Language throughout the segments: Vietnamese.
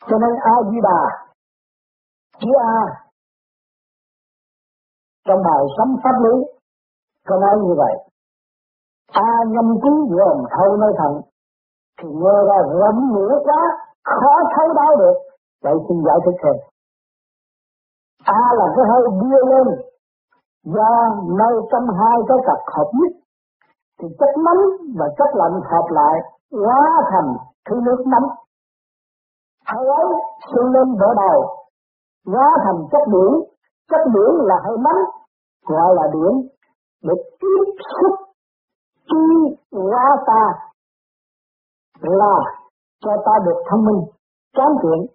cho nên a di đà chữ a, trong bài sấm pháp lý, có nói như vậy. A nhâm quý gồm thâu nơi thận, thì nghe ra rộng nữa quá, khó thấu đáo được. Vậy xin giải thích thêm. A là cái hơi đưa lên, do nơi trong hai cái cặp hợp nhất, thì chất nóng và chất lạnh hợp lại, hóa thành thứ nước nóng hãy ấy xung lên vỡ đầu hóa thành chất biển. Chất biển là hơi nóng, gọi là biển, để tiếp xúc chi hóa ta, là cho ta được thông minh chán chuyện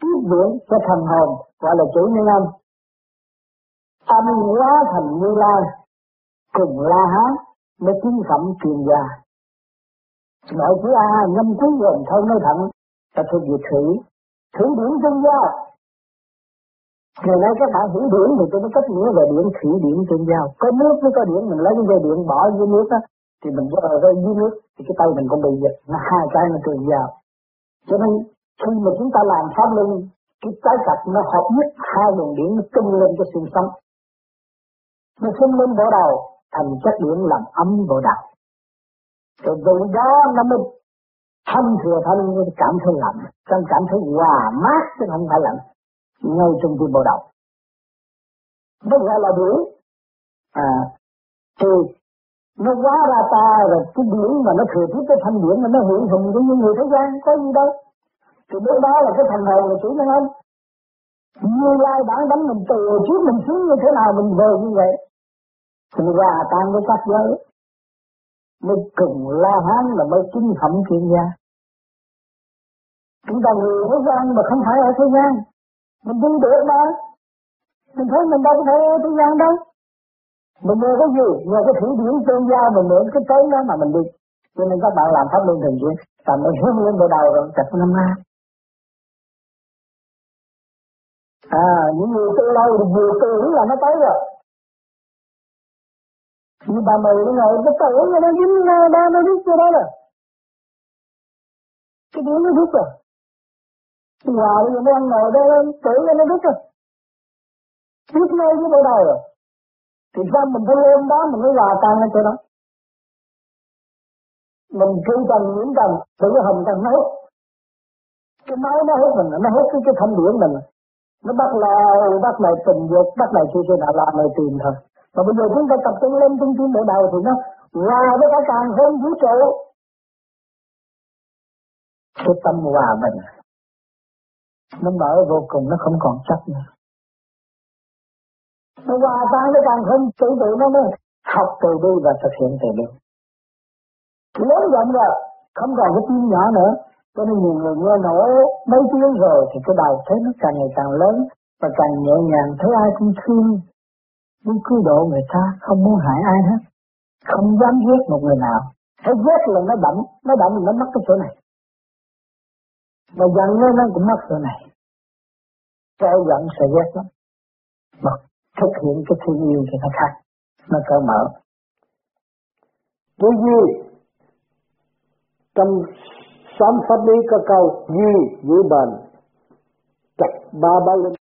tiếp biển cho thần hồn, gọi là chủ nhân âm. Âm hóa thành như lai, cùng la hán, mới kiến phẩm truyền gia nội chữ a ngâm cuối gồm thâu nơi thận ta thuộc về thử thử điểm chân giao Ngày nay các bạn hiểu điểm thì tôi mới cách nghĩa về điện thủy điện chân giao. Có nước mới có điện, mình lấy cái dây điện bỏ dưới nước á, thì mình vờ ở dưới nước, thì cái tay mình cũng bị giật, nó hai cái nó truyền giao. Cho nên khi mà chúng ta làm pháp luân, cái trái cặp nó hợp nhất hai luồng điện nó tung lên cái xương sống. Nó xung lên bộ đầu, thành chất điện làm ấm bộ đầu. Rồi từ đó nó mới thân thừa thân cảm thấy lạnh, trong cảm thấy hòa mát chứ không phải lạnh ngay trong tim bộ đầu. Nó gọi là biểu. à thì nó quá ra ta rồi cái biển mà nó thừa tiếp cái thanh biển mà nó hiện hình giống như người thế gian có gì đâu. Thì lúc đó là cái thành hồn là chủ nhân ông như lai bản đánh mình từ trước mình xuống như thế nào mình về như vậy. Thì ra tan với các giới mới cùng la hán là mới chính phẩm thiên gia. Chúng ta người thế gian mà không phải ở thế gian. Mình đi được mà. Mình thấy mình đâu có thể ở thế gian đâu. Mình nhờ cái gì? Nhờ cái thủy điển tương gia mình mượn cái tới đó mà mình đi. Cho nên các bạn làm pháp luân thường xuyên tầm nó hướng lên bộ đầu rồi. Chặt năm na à những người tu lâu thì vừa tưởng là nó tới rồi như bà mày nó ngồi nó tưởng là nó dính ba nó biết chưa đó rồi cái điển nó biết rồi Thì Hòa bây giờ nó ăn ngồi đây tự nó nó biết rồi. Biết ngay với bộ đầu rồi. Thì sao mình phải lên đó mình mới hòa tan lên chỗ đó. Mình cứ cần những cần, tự cái hồng cần nó hút. Cái máu nó hút mình, nó hút cái, cái thanh điển mình. Nó bắt lại, bắt lại tình dục, bắt lại kia kia nào làm lại tìm thôi. Mà bây giờ chúng ta tập trung lên trung tâm bộ đầu thì nó hòa với cả càng hơn vũ trụ. Cái tâm hòa bình, nó mở vô cùng nó không còn chấp nữa. Nó hòa tan với càng không tự tự nó mới học từ bi và thực hiện từ bi. Lớn dần rồi không còn cái tim nhỏ nữa. Cho nên nhiều người nghe nổ mấy tiếng rồi thì cái đầu thấy nó càng ngày càng lớn và càng nhẹ nhàng thấy ai cũng thương muốn cứu độ người ta, không muốn hại ai hết. Không dám giết một người nào. Hãy giết là nó đậm nó đậm nó mất cái chỗ này. Mà giận nó nó cũng mất chỗ này. Cái giận sẽ ghét lắm. Mà thực hiện cái thương yêu thì nó khác, Nó cởi mở. Quý gì? Trong xóm pháp lý có câu, Duy giữ bền. Chặt ba ba linh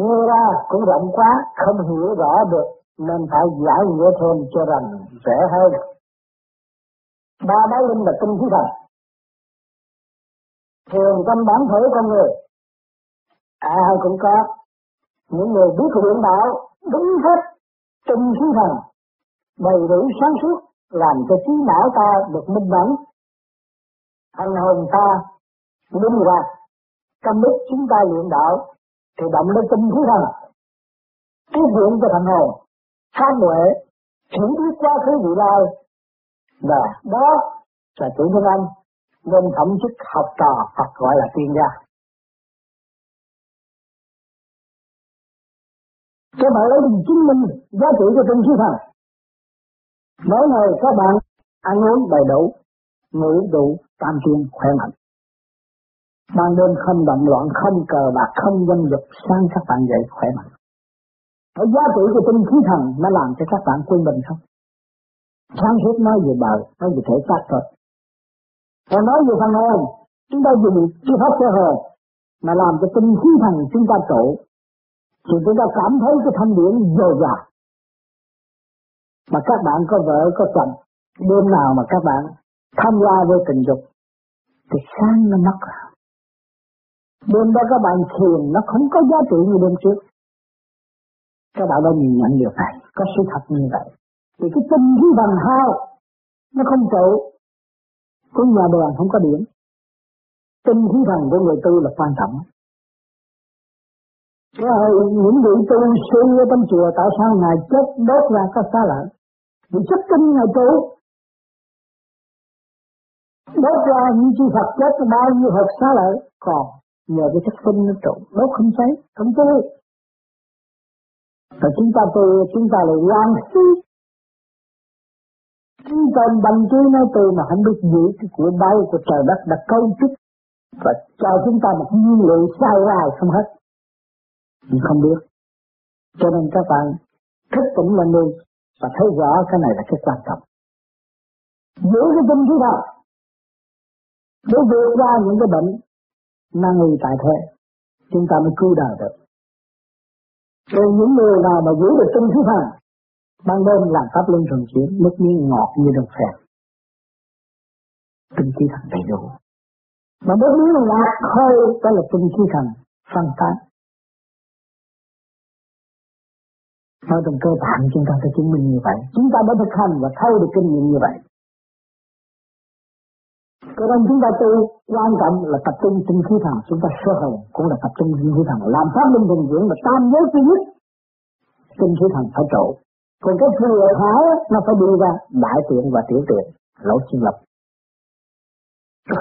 Nghe ra cũng rộng quá, Không hiểu rõ được, Nên phải giải nghĩa thêm cho rằng dễ hơn Ba bá linh là tinh khí thần. Thường trong bản thể con người, ai cũng có. Những người biết luyện đạo, đúng hết tinh khí thần, đầy đủ sáng suốt, làm cho trí não ta được minh mẫn. Thân hồn ta, linh hoạt, trong lúc chúng ta luyện đạo thì động lên tinh khí thần tiếp viện cho thần hồn tham huệ chỉ biết quá khứ vị lai và đó là chủ nhân anh nên phẩm chức học trò Phật gọi là tiên gia. Các bạn lấy mình chứng minh giá trị của tinh khí thần. Mỗi ngày các bạn ăn uống đầy đủ, ngủ đủ, tam tiên khỏe mạnh. Ban đêm không động loạn, không cờ bạc, không dâm dục, sang các bạn dậy khỏe mạnh. Cái giá trị của tinh khí thần nó làm cho các bạn quân bình không? Sáng suốt nói về bờ, nói về thể xác thôi. Còn nói về phần hồn chúng ta dùng chi pháp sơ hồn mà làm cho tinh khí thần chúng ta trụ thì chúng ta cảm thấy cái thanh điển dồi dào mà các bạn có vợ có chồng đêm nào mà các bạn tham gia với tình dục thì sáng nó mất rồi đêm đó các bạn thiền nó không có giá trị như đêm trước. Các bạn đã nhìn nhận điều này có sự thật như vậy. Thì cái tinh khí bằng hao nó không trụ cái nhà đoàn không có điểm, tinh khí thần của người tu là quan trọng. Rồi những vị tu sư ở trong chùa tại sao ngài chết đốt ra có xá lợi? Vì chất kinh ngài tu. Đốt ra những chư Phật chết bao nhiêu hộp xá lợi? Còn nhờ cái chất tinh nó trụ đốt không cháy không tươi và chúng ta từ chúng ta là quan sư chúng ta bằng trí nói từ mà không biết giữ cái của bao của trời đất đã cấu trúc và cho chúng ta một nhiên liệu sai ra không hết. Nhưng không biết. Cho nên các bạn thức tỉnh lên đi và thấy rõ cái này là cái quan trọng. Giữ cái tinh khí thật để vượt qua những cái bệnh năng y tại thế chúng ta mới cứu đời được rồi những người nào mà giữ được tinh thứ thần ban đêm làm pháp luân thường chuyển nước miếng ngọt như đồng phèn tinh khí thần đầy đủ mà nước miếng ngọt hơi đó là tinh khí thần, phân tán Nói trong cơ bản, chúng ta phải chứng minh như vậy. Chúng ta mới thực hành và thay được kinh nghiệm như vậy. Cho nên chúng ta tu quan trọng là tập trung tinh khí thần, chúng ta sơ hồn cũng là tập trung tinh khí thần, làm pháp linh thường chuyển là tam giới duy nhất. Tinh khí thần phải trụ. Còn cái thừa thải nó phải đi ra đại tiện và tiểu tiện, lỗ chân lập.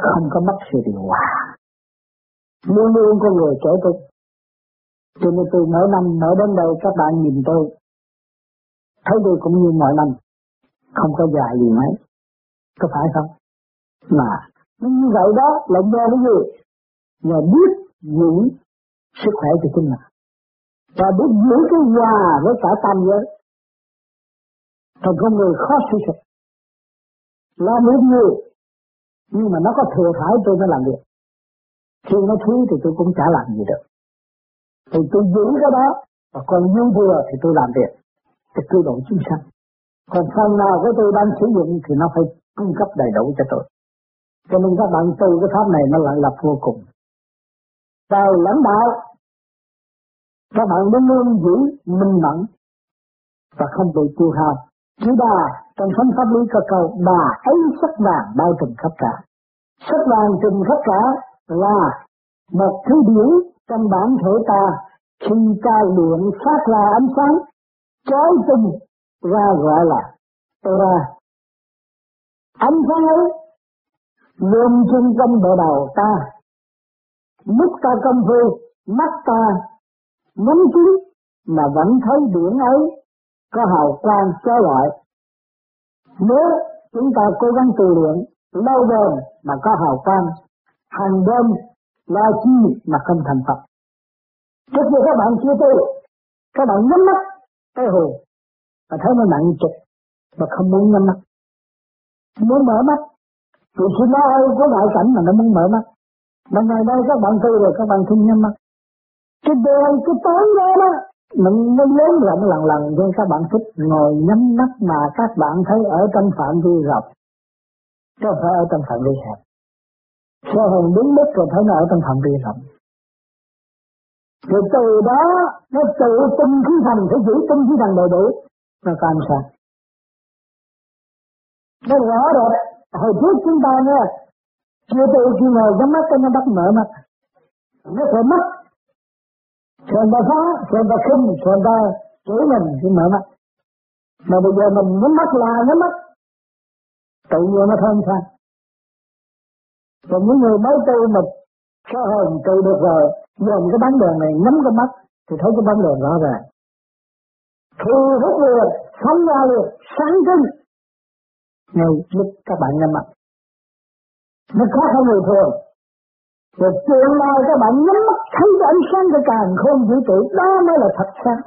Không có mất sự điều hòa. Luôn luôn con người trở tu. Cho nên từ mỗi năm mỗi đến đây các bạn nhìn tôi thấy tôi cũng như mọi năm không có dài gì mấy có phải không mà, như vậy đó là nhờ cái gì nhờ biết giữ sức khỏe của chính mình. Và biết giữ cái hòa với cả tam giới. Thành con người khó suy sụp. Làm biết nhiều. Nhưng mà nó có thừa thải, tôi mới làm việc. Khi nó thiếu thì tôi cũng chả làm gì được. Thì tôi giữ cái đó, và còn dư thừa thì tôi làm việc. Để cứu độ chúng sanh. Còn phần nào của tôi đang sử dụng thì nó phải cung cấp đầy đủ cho tôi cho nên các bạn tu cái pháp này nó lại lập vô cùng. Trời lãnh đạo, các bạn luôn luôn giữ minh mẫn và không bị tiêu hao. Chỉ đà trong thánh pháp lý có câu, bà ấy sắc vàng bao trùm khắp cả. Sắc vàng trùm khắp cả là một thứ điển trong bản thể ta khi ta luyện phát ra ánh sáng, chói tung ra gọi là ra. Ánh sáng ấy luôn trung trong bộ đầu ta. Lúc ta công phu mắt ta nhắm kín mà vẫn thấy biển ấy có hào quang chói lọi. Nếu chúng ta cố gắng tu luyện, lâu bền mà có hào quang, hàng đêm lo chi mà không thành Phật. Trước khi các bạn chưa tu, các bạn nhắm mắt cái hồ và thấy nó nặng trịch và không muốn nhắm mắt. Muốn mở mắt thì sự lo âu của ngoại cảnh mà nó muốn mở mắt. Mà ngày nay các bạn tu rồi các bạn không nhắm mắt cái đời cái tối đó đó nó, nó lớn rộng lần lần cho các bạn thích ngồi nhắm mắt mà các bạn thấy ở trong phạm vi rộng. Chứ không phải ở trong phạm vi hẹp? Sơ hồn đúng mức rồi thấy nó ở trong phạm vi rộng. Rồi từ đó nó tự tinh khí thần phải giữ tinh khí thần đầy đủ nó can sao nó rõ rồi hồi trước chúng ta nghe, chưa tự khi ngồi nhắm mắt nó bắt mở mắt. Nó phải mắt. Rồi ta phá rồi ta khinh rồi ta chửi mình thì mở mắt. Mà bây giờ mình nhắm mắt là nhắm mắt. Tự nhiên nó thân sang còn những người mới tu mà sơ hồn tu được rồi dùng cái bán đèn này, nhắm cái mắt thì thấy cái bán đèn rõ ràng. Thu hút liền sống ra liền sáng trưng ngay lúc các bạn nhắm mắt nó khó hơn người thường rồi tương lai các bạn nhắm mắt thấy cái ánh sáng của càng không vũ trụ, đó mới là thật sáng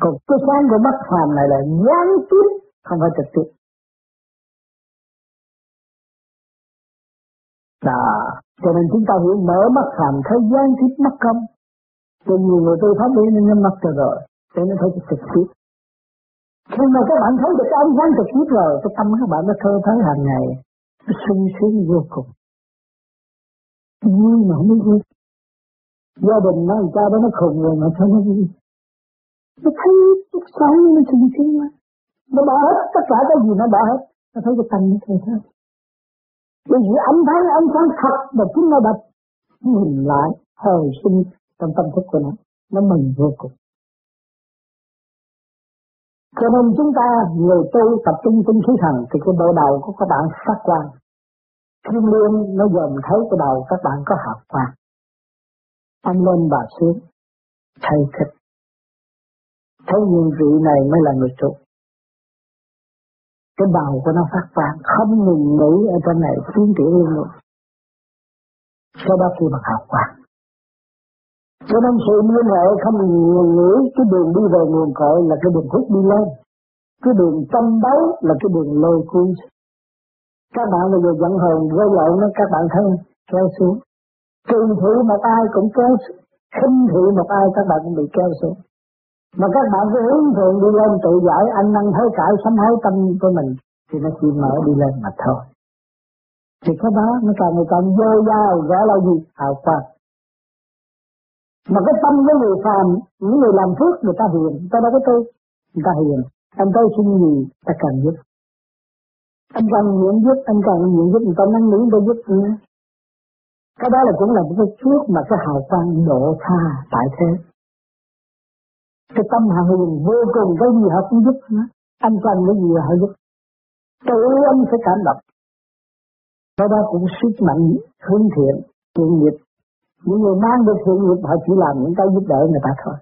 còn cái sáng của mắt phàm này là gián tiếp, không phải trực tiếp Đó. Cho nên chúng ta hiểu mở mắt phàm thấy gián tiếp mắt không. Cho nhiều người tôi pháp lý nên nhắm mắt cho rồi. Để nó thấy trực tiếp. Khi mà các bạn thấy được cái ánh sáng trực tiếp rồi, cái tâm các bạn nó thơ thới hàng ngày. Nó sung sướng vô cùng. Vui mà không biết vui. Gia đình nó làm sao đó nó khùng rồi mà sao nó vui. Nó thấy chút sáng nó sung sướng mà. Nó bỏ hết, tất cả cái gì nó bỏ hết. Nó thấy cái tâm nó thơ thới. Bởi vì ánh sáng ánh sáng thật mà chúng nó đặt nhìn lại hồi sinh trong tâm thức của nó. Nó mừng vô cùng. Cho nên chúng ta người tu tập trung tinh khí thần thì cái bộ đầu của các bạn phát quang. Thiên liên nó dòm thấy cái đầu các bạn có học quan. Anh lên bà xuống, thay thích. Thấy những vị này mới là người tu cái đầu của nó phát quang không ngừng nghỉ ở trong này tiến triển luôn luôn sau đó khi mà học quan cho nên sự liên hệ không ngừng nghỉ cái đường đi về nguồn cội là cái đường hút đi lên. Cái đường tâm đấu là cái đường lôi cuốn. Các bạn bây giờ giận hờn gây lộn nó các bạn thân, kéo xuống. Trừ thị một ai cũng kéo xuống. Khinh thị một ai các bạn cũng bị kéo xuống. Mà các bạn cứ hướng thượng đi lên, tự giải anh năng thấy cải, sám hối tâm của mình, thì nó chỉ mở đi lên mà thôi. Thì cái đó nó càng ngày càng vô dao gọi là gì? Hào quang mà cái tâm của người phàm, những người làm phước người ta hiền, người ta đâu có tu người ta hiền. Anh tới xin gì, ta cần giúp. Anh cần nguyện giúp, anh cần nguyện giúp, người ta năn nỉ ta giúp. Nữa cái đó là cũng là một cái trước mà cái hào quang độ tha tại thế. Cái tâm hạ hiền vô cùng, cái gì họ cũng giúp. Nữa anh cần cái gì họ giúp. Tự anh sẽ cảm động. Cái đó cũng sức mạnh hướng thiện thiện nghiệp những người mang được thiện nghiệp, họ chỉ làm những cái giúp đỡ người ta thôi.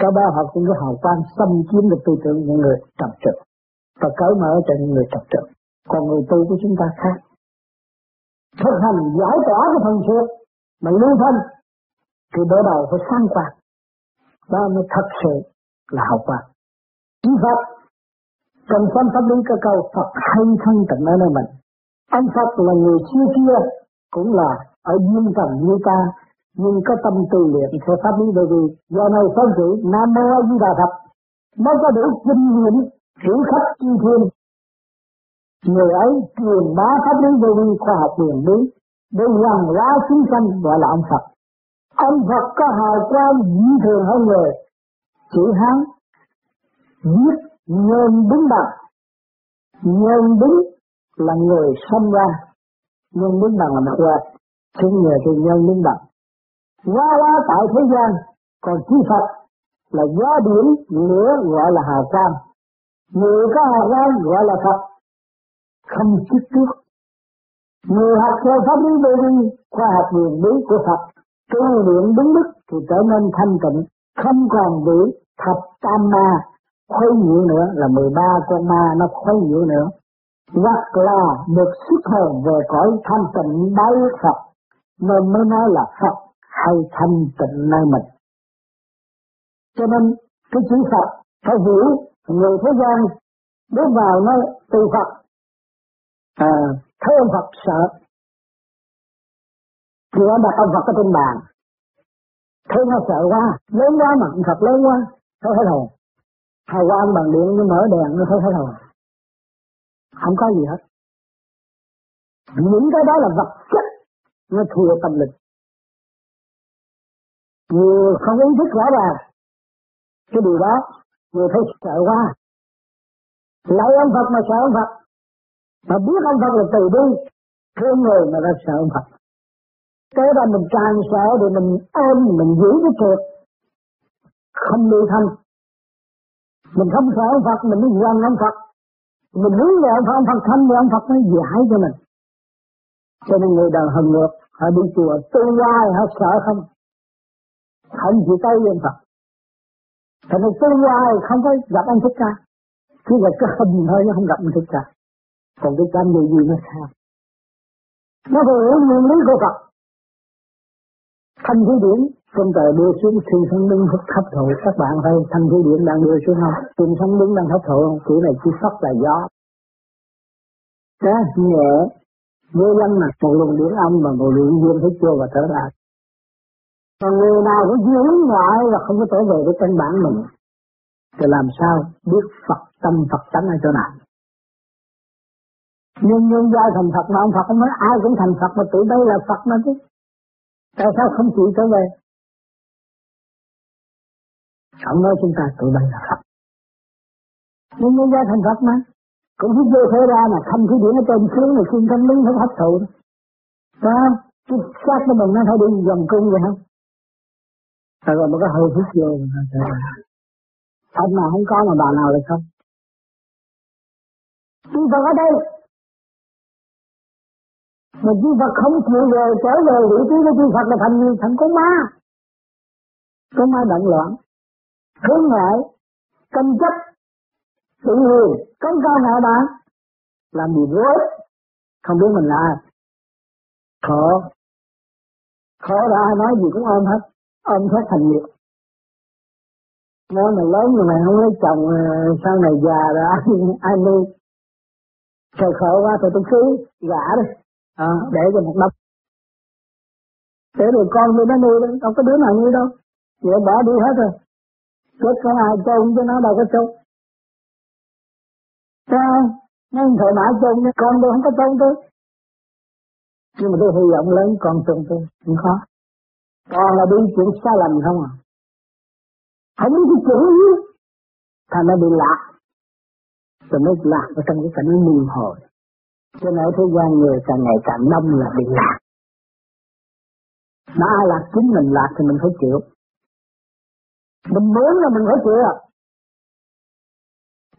Cái đó họ cũng có hào quang xâm chiếm được tư tưởng những người trầm trực và cởi mở cho những người trầm trực còn người tu của chúng ta khác. Thực hành giải tỏa cái phần trước mà lưu thân thì đỡ đầu phải sang quang đó mới thật sự là hậu quang. Chính Phật cần phân pháp lý cơ cầu Phật hay thân tịnh ở nơi mình. Ông Phật là người xưa kia cũng là ở dương trần như ta, nhưng có tâm tu luyện theo pháp lý bởi vì do này phân chữ Nam Mô A Di Đà Phật mới có đủ kinh nghiệm, hiểu khắp chi thiên người ấy truyền bá pháp lý vô vi khoa học quyền bí, để dần hóa chúng sanh gọi là ông Phật Ông Phật có hào quang dị thường hơn người. Chữ Hán, viết nhân đúng bằng. Nhân đúng là người sinh ra. Nhân đúng bằng là mặt qua chúng nhờ thì nhân minh bạch Hóa hóa tại thế gian. Còn chư Phật là gió điểm lửa gọi là hào quang. Người có hào quang gọi là Phật. Không chức trước. Người học theo pháp lý vô vi, khoa học quyền bí của Phật tu luyện đúng đức thì trở nên thanh tịnh, không còn bị thập tam ma khuấy nhiễu nữa là 13 con ma nó khuấy nhiễu nữa hoặc là được xuất hồn về cõi thanh tịnh bái Phật nên mới nói là Phật hay thanh tịnh nơi mình cho nên cái chữ Phật phải hiểu người thế gian bước vào nó từ Phật à, thấy ông Phật sợ thì nó đặt ông Phật ở trên bàn. Thấy nó sợ quá, lớn quá mà ông Phật lớn quá, thấy hết hồn. Hào quang bằng điện nó mở đèn nó thấy hết hồn. Không có gì hết. Những cái đó là vật chất, nó thừa tâm linh. Vừa không ý thức rõ ràng, cái điều đó, vừa thấy sợ quá. lấy ông Phật mà sợ ông Phật, mà biết ông Phật là từ bi, thương người mà ra sợ ông Phật. Thế ra mình càng sợ thì mình ôm, mình giữ cái trượt, không lưu thanh. Mình không sợ ông Phật, mình mới gần ông Phật. Mình hướng về ông Phật, ông Phật thanh thì ông Phật mới giải cho mình. Cho nên người đời hầm ngược, họ đi chùa tương lai họ sợ không? Không chỉ tới với ông Phật. Thành ra tương lai không có gặp ông Thích Ca. Chỉ là cái hình thôi nó không gặp ông Thích Ca. Còn cái tâm gì gì nó sao? Nó phải hiểu nguyên lý của Phật thanh khí điển trên trời đưa xuống thiên sân đứng hấp thụ các bạn thấy thanh khí điển đang đưa xuống không thiên sân đứng đang hấp thụ không kiểu này chỉ sắp là gió đó nhẹ vô lăng mặt một luồng điển âm và một luồng duyên thấy chưa và trở lại. Còn người nào cũng hướng ngoại và không có trở về với căn bản mình. Thì làm sao biết Phật tâm, Phật tánh ở chỗ nào? Nhưng nhân gia thành Phật mà ông Phật không nói, ai cũng thành Phật mà tự đây là Phật mà chứ. Tại sao không chịu trở về? Ông nói chúng ta tự đây là Phật. Nhưng nhân gia thành Phật mà cũng biết vô thế ra mà không khí điển ở trên xuống là xuyên tâm linh nó hấp thụ đó, cái xác của mình nó phải đi vòng cung vậy không rồi một có hơi phút vô. Ông nào không có mà bà nào lại không? Chúng Phật ở đây. Mà chư Phật không chịu về, trở về vị trí của chư Phật là thành thành con ma. Con ma động loạn. Hướng ngại tranh chấp tự người công cao ngạo bạn làm gì rối không biết mình là ai. Khổ. Khổ là ai nói gì cũng ôm hết ôm hết thành nghiệp. Nói mà lớn mà mày không lấy chồng ờ, sau này già rồi ai, ai nuôi? Trời khổ quá thì tôi cứ gả đi. À, để cho một đống. Để rồi con tôi nó nuôi đó đâu có đứa nào nuôi đâu. Vậy bỏ đi hết rồi. Chết con ai trông cho nó đâu có trông sao? Nó thời mã trông con tôi không có trông tôi. Nhưng mà tôi hy vọng lớn, con trông tôi không khó. Còn là đúng chuyện sai lầm không à? Không biết cái chuyện gì. Thành nó bị lạc. Rồi mới lạc ở trong cái cảnh luân hồi. Cho nên thế gian người càng ngày càng đông là bị lạc. Mà ai lạc chính mình lạc thì mình phải chịu. Mình muốn là mình phải chịu. À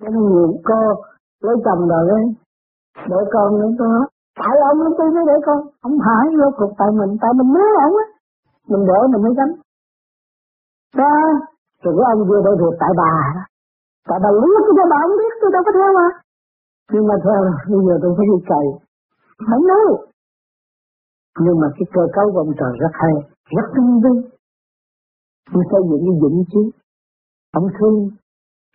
cho nên nhiều cô lấy chồng rồi đấy để con nữa con tại ông nó tôi mới để con không phải vô cuộc tại mình tại mình muốn ông á. Mình để mình mới gánh. Đó rồi cái ông vừa để được tại bà tại bà lý cho bà không biết tôi đâu có theo mà. Nhưng mà theo, bây giờ tôi phải đi cày. Không nói nhưng mà cái cơ cấu của ông trời rất hay, rất tinh vi. Tôi xây dựng cái vững chứ ông thương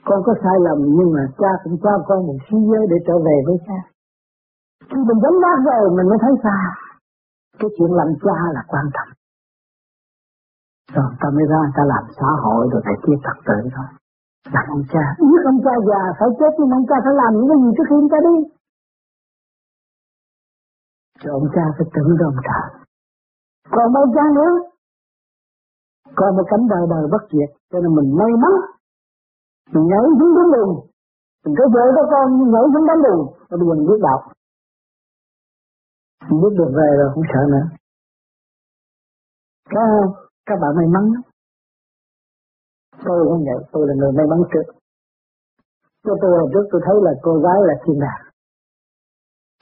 con có sai lầm, nhưng mà cha cũng cho con một thế giới để trở về với cha. Khi mình đánh bác rồi, mình mới thấy xa cái chuyện làm cha là quan trọng. Rồi ta mới ra, ta làm xã hội rồi này kia, thật tự thôi. Làm ông cha, biết ông cha già phải chết, nhưng ông cha phải làm những cái gì trước khi ông cha đi? Rồi ông cha phải tưởng đến ông cha còn bao cha nữa? Còn một cánh đời đời bất diệt, cho nên mình may mắn mình nhảy xuống đám đường. Mình có vợ có con nhảy xuống đám đường. Rồi bây giờ mình biết đạo mình biết được về rồi không sợ nữa. Các, các bạn may mắn tôi không vậy tôi là người may mắn trước. Cho tôi hồi trước tôi thấy là cô gái là thiên đàng.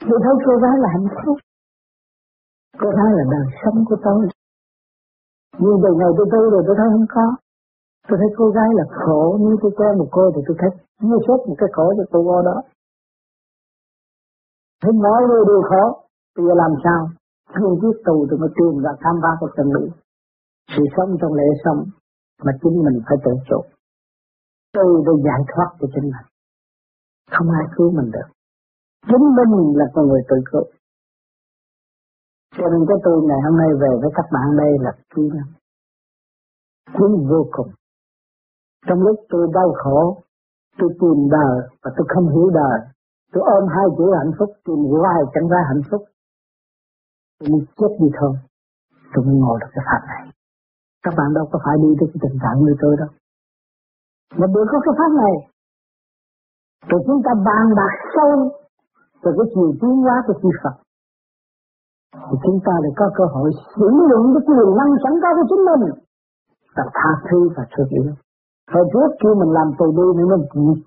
Tôi thấy cô gái là hạnh phúc. Cô gái là đời sống của tôi. Nhưng từ ngày tôi tu rồi tôi thấy không có tôi thấy cô gái là khổ như tôi có một cô thì tôi thấy như sốt một cái khổ cho cô vô đó. Thấy nói đôi điều khổ bây giờ làm sao? Thương chiếc tù tôi mới tìm ra tham ba của chân lý sự sống trong lễ sống mà chính mình phải tự chủ. Tự để giải thoát cho chính mình. Không ai cứu mình được. Chính mình là con người tự cứu. Cho nên cái tôi ngày hôm nay về với các bạn đây là quý lắm quý vô cùng trong lúc tôi đau khổ, tôi tìm đời và tôi không hiểu đời. Tôi ôm hai chữ hạnh phúc, tìm hoài chẳng ra hạnh phúc. Tôi muốn chết đi thôi. Tôi mới ngồi được cái pháp này. Các bạn đâu có phải đi tới cái tình trạng như tôi đâu. Mà bữa có cái pháp này rồi chúng ta bàn bạc sâu về cái chiều tiến hóa của chư Phật. Thì chúng ta lại có cơ hội sử dụng cái quyền năng sẵn có của chính mình. Và tha thứ và thương yêu. Hồi trước khi mình làm tù đi nữa mình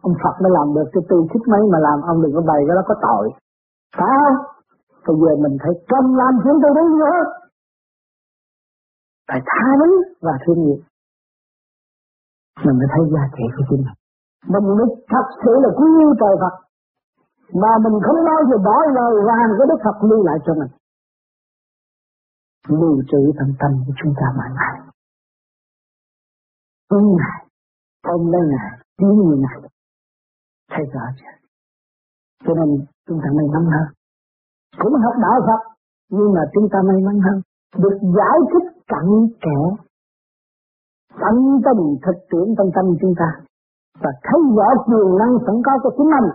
ông Phật mới làm được cái tư thích mấy mà làm, ông đừng có bày cái đó có tội. Phải không? Bây giờ mình phải cầm làm chuyện tôi đi nữa phải tha thứ và thương nghiệp. mình mới thấy giá trị của chính mình mình mới thật sự là quý yêu trời Phật mà mình không bao giờ bỏ lời vàng của Đức Phật lưu lại cho mình lưu trữ trong tâm của chúng ta mãi mãi ôm ngài ông đây là những người này thấy rõ chưa cho nên chúng ta may mắn hơn. Cũng học đạo Phật, nhưng mà chúng ta may mắn hơn. Được giải thích cặn kẽ. Tận tình thực tiễn trong tâm chúng ta. Và thấy rõ quyền năng sẵn có của chính mình.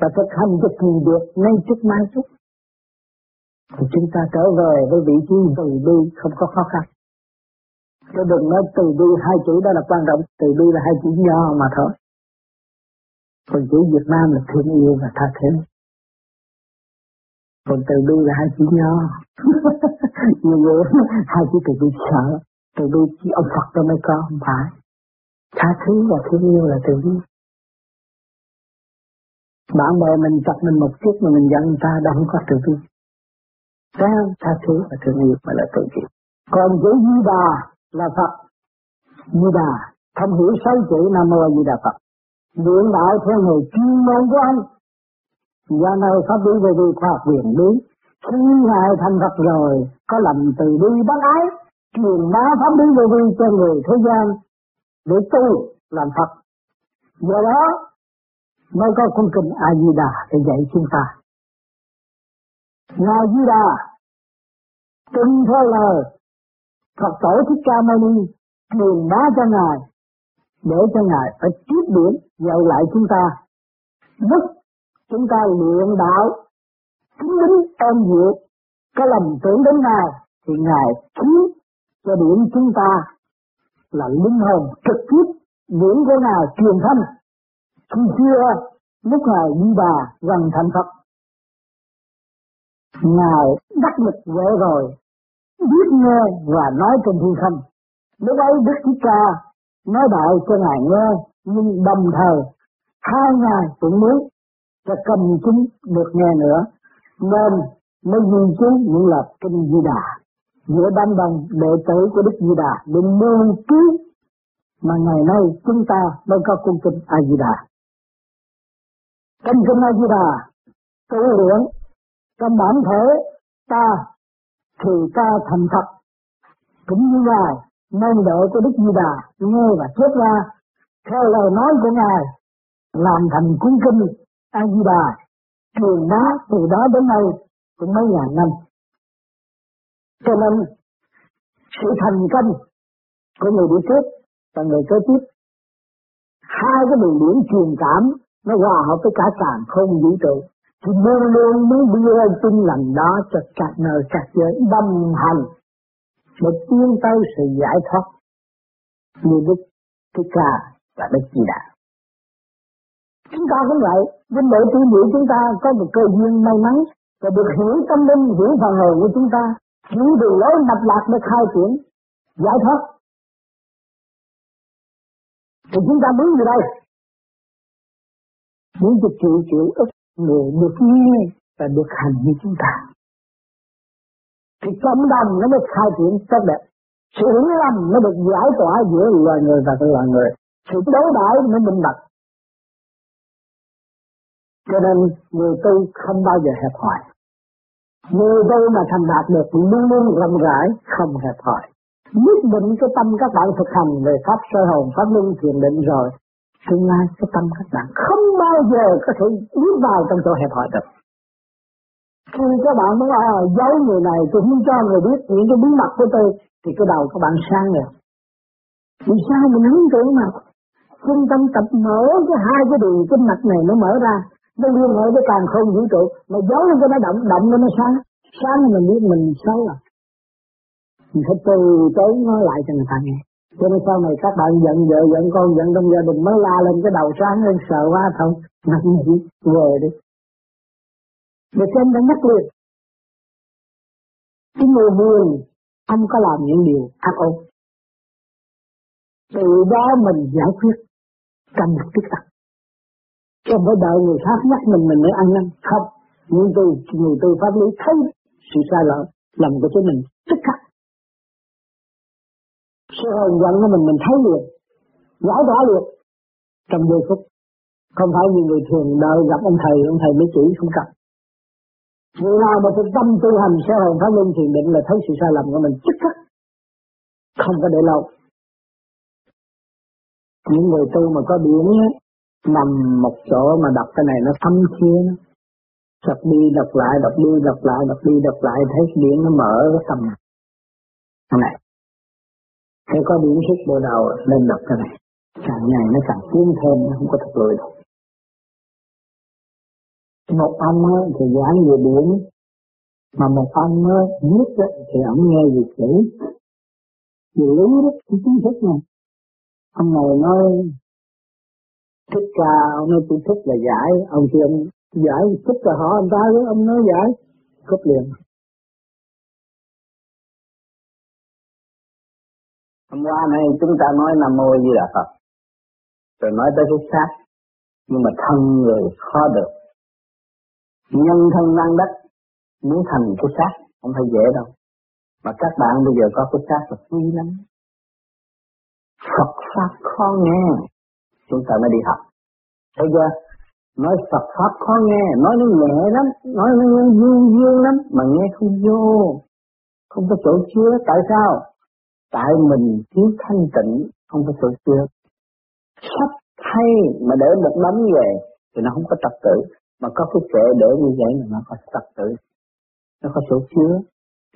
Và thực hành cho kỳ được, ngay trước mai chút. Thì chúng ta trở về với vị trí từ bi không có khó khăn. Chứ đừng nói từ bi hai chữ đó là quan trọng. Từ bi là hai chữ nho mà thôi. Còn chữ Việt Nam là thương yêu và tha thứ. Còn từ bi là hai chữ nho nhiều người hai chữ từ bi sợ. Từ bi chỉ ông Phật đó mới có, không phải. Tha thứ và thương yêu là từ bi. Bạn bè mình chặt mình một chút mà mình giận người ta đâu không có từ bi. Sao tha thứ và thương yêu mà là từ bi. Còn chữ Di Đà Phật. Như Đà, không hiểu sáu chữ Nam Mô Di Đà Phật. Luyện đạo theo người chuyên môn của anh. Do nơi pháp lý về vi khoa học quyền lý, Khi Ngài thành Phật rồi, Có lầm từ bi bác ái, Truyền bá pháp lý về vi cho người thế gian Để tu làm Phật. Do đó, mới có cung kinh A Di Đà để dạy chúng ta. Ngài Di Đà tuân theo lời Phật tổ Thích Ca Mâu Ni truyền bá cho ngài để cho ngài phải tiếp điểm dạy lại chúng ta. Đức chúng ta luyện đạo chính đính ôm dịu, có lầm tưởng đến ngài thì ngài khiến cho điểm chúng ta là linh hồn trực tiếp điểm của ngài truyền thanh. Khi xưa lúc ngài đi bà gần thành Phật ngài đắc lực huệ rồi biết nghe và nói trên thiên không lúc ấy Đức Thích Ca nói đạo cho ngài nghe, nhưng đồng thời, hai ngài cũng muốn cho cầm chúng được nghe nữa, nên mới ghi chú những lời kinh Di Đà giữa đám đông, đệ tử của Đức Di Đà để nghiên cứu mà ngày nay chúng ta mới có cung kinh A Di Đà. Kinh kinh A Di Đà, tu luyện trong bản thể ta thì ta thành Phật. Cũng như ngài, mong đợi của Đức Di Đà nghe và chép ra. Theo lời nói của ngài, làm thành cuốn kinh A Di Đà truyền bá từ đó đến nay, cũng mấy ngàn năm. Cho nên, sự thành công của người đi trước và người kế tiếp, hai cái đường điểm truyền cảm, nó hòa hợp với cả càng không vũ trụ thì luôn luôn muốn đưa tinh lành đó cho các nơi các giới đồng hành để tiến tới sự giải thoát như Đức Thích Ca và Đức Di Đà. Chúng ta cũng vậy, với mỗi tu liệu chúng ta có một cơ duyên may mắn và được hiểu tâm linh, hiểu phần hồn của chúng ta, hiểu đường lối mạch lạc để khai triển, giải thoát. Thì chúng ta muốn gì đây? Muốn cho chịu chịu ức người được nghe và được hành như chúng ta. Thì cộng đồng nó được khai triển tốt đẹp. Sự hiểu lầm nó được giải tỏa giữa loài người và loài người. Sự đối đãi nó minh bạch. Cho nên người tu không bao giờ hẹp hòi. Người tu mà thành đạt được luôn luôn rộng rãi, không hẹp hòi. Nhất định cái tâm các bạn thực hành về pháp sơ hồn, pháp luân thiền định rồi, tương lai cái tâm các bạn không bao giờ có thể bước vào trong chỗ hẹp hòi được. Khi các bạn muốn à, giấu người này tôi muốn cho người biết những cái bí mật của tôi thì cái đầu các bạn sang rồi. Vì sao mình không tưởng mà trung tâm tập mở cái hai cái đường kinh mạch này nó mở ra nó liên hệ với càng không vũ trụ mà giấu lên cho nó động động lên nó sáng sáng mình biết mình xấu à mình phải từ tới nó lại cho người ta nghe cho nên sau này các bạn giận vợ, giận con, giận trong gia đình mới la lên cái đầu sáng lên, sợ quá thôi nằm gì về đi. Để trên đã nhắc liền. Cái người buồn, không có làm những điều ác ôn. Từ đó mình giải quyết cần một tức tật không phải đợi người khác nhắc mình mình mới ăn năn. Không nhưng tôi người tôi pháp lý thấy sự sai lầm lầm của chính mình. Tức khắc cái hồn giận của mình mình thấy liền. Giải tỏa liền. Trong giây phút, không phải như người thường đợi gặp ông thầy ông thầy mới chỉ không cần. Người nào mà thực tâm tu hành, sẽ hồn pháp luân thiền định là thấy sự sai lầm của mình tức khắc. Không có để lâu. Những người tu mà có biển á, nằm một chỗ mà đọc cái này nó thâm thiên đọc đi, đọc lại, đọc đi, đọc lại, đọc đi, đọc lại, thấy điện nó mở cái tầm. Này Thế có điểm sức bộ đầu lên đọc cái này? Càng ngày nó càng tiến thêm nó không có thật lười đâu. Một ông thì giảng về điểm, mà một ông viết thì ông nghe về chữ về lý đó cái kiến thức này. Ông này nói thích ca ông nói tôi thích là giải. Ông kia ông giải thích là họ anh ta với ông nói giải. Cúp liền. Hôm qua này chúng ta nói nam mô di đà phật. Rồi nói tới cái xác nhưng mà thân người khó được. Nhân thân năng đất, muốn thành cái xác không phải dễ đâu. Mà các bạn bây giờ có cái xác là quý lắm. Phật pháp khó nghe, chúng ta mới đi học. Thấy chưa? Nói Phật pháp khó nghe, nói nó nhẹ lắm, nói nó dương dương lắm, mà nghe không vô. Không có chỗ chứa, tại sao? Tại mình thiếu thanh tịnh, không có chỗ chứa sắp thay mà để một đống về, thì nó không có trật tự. Mà có cái kệ để như vậy là nó có trật tự. Nó có chỗ chứa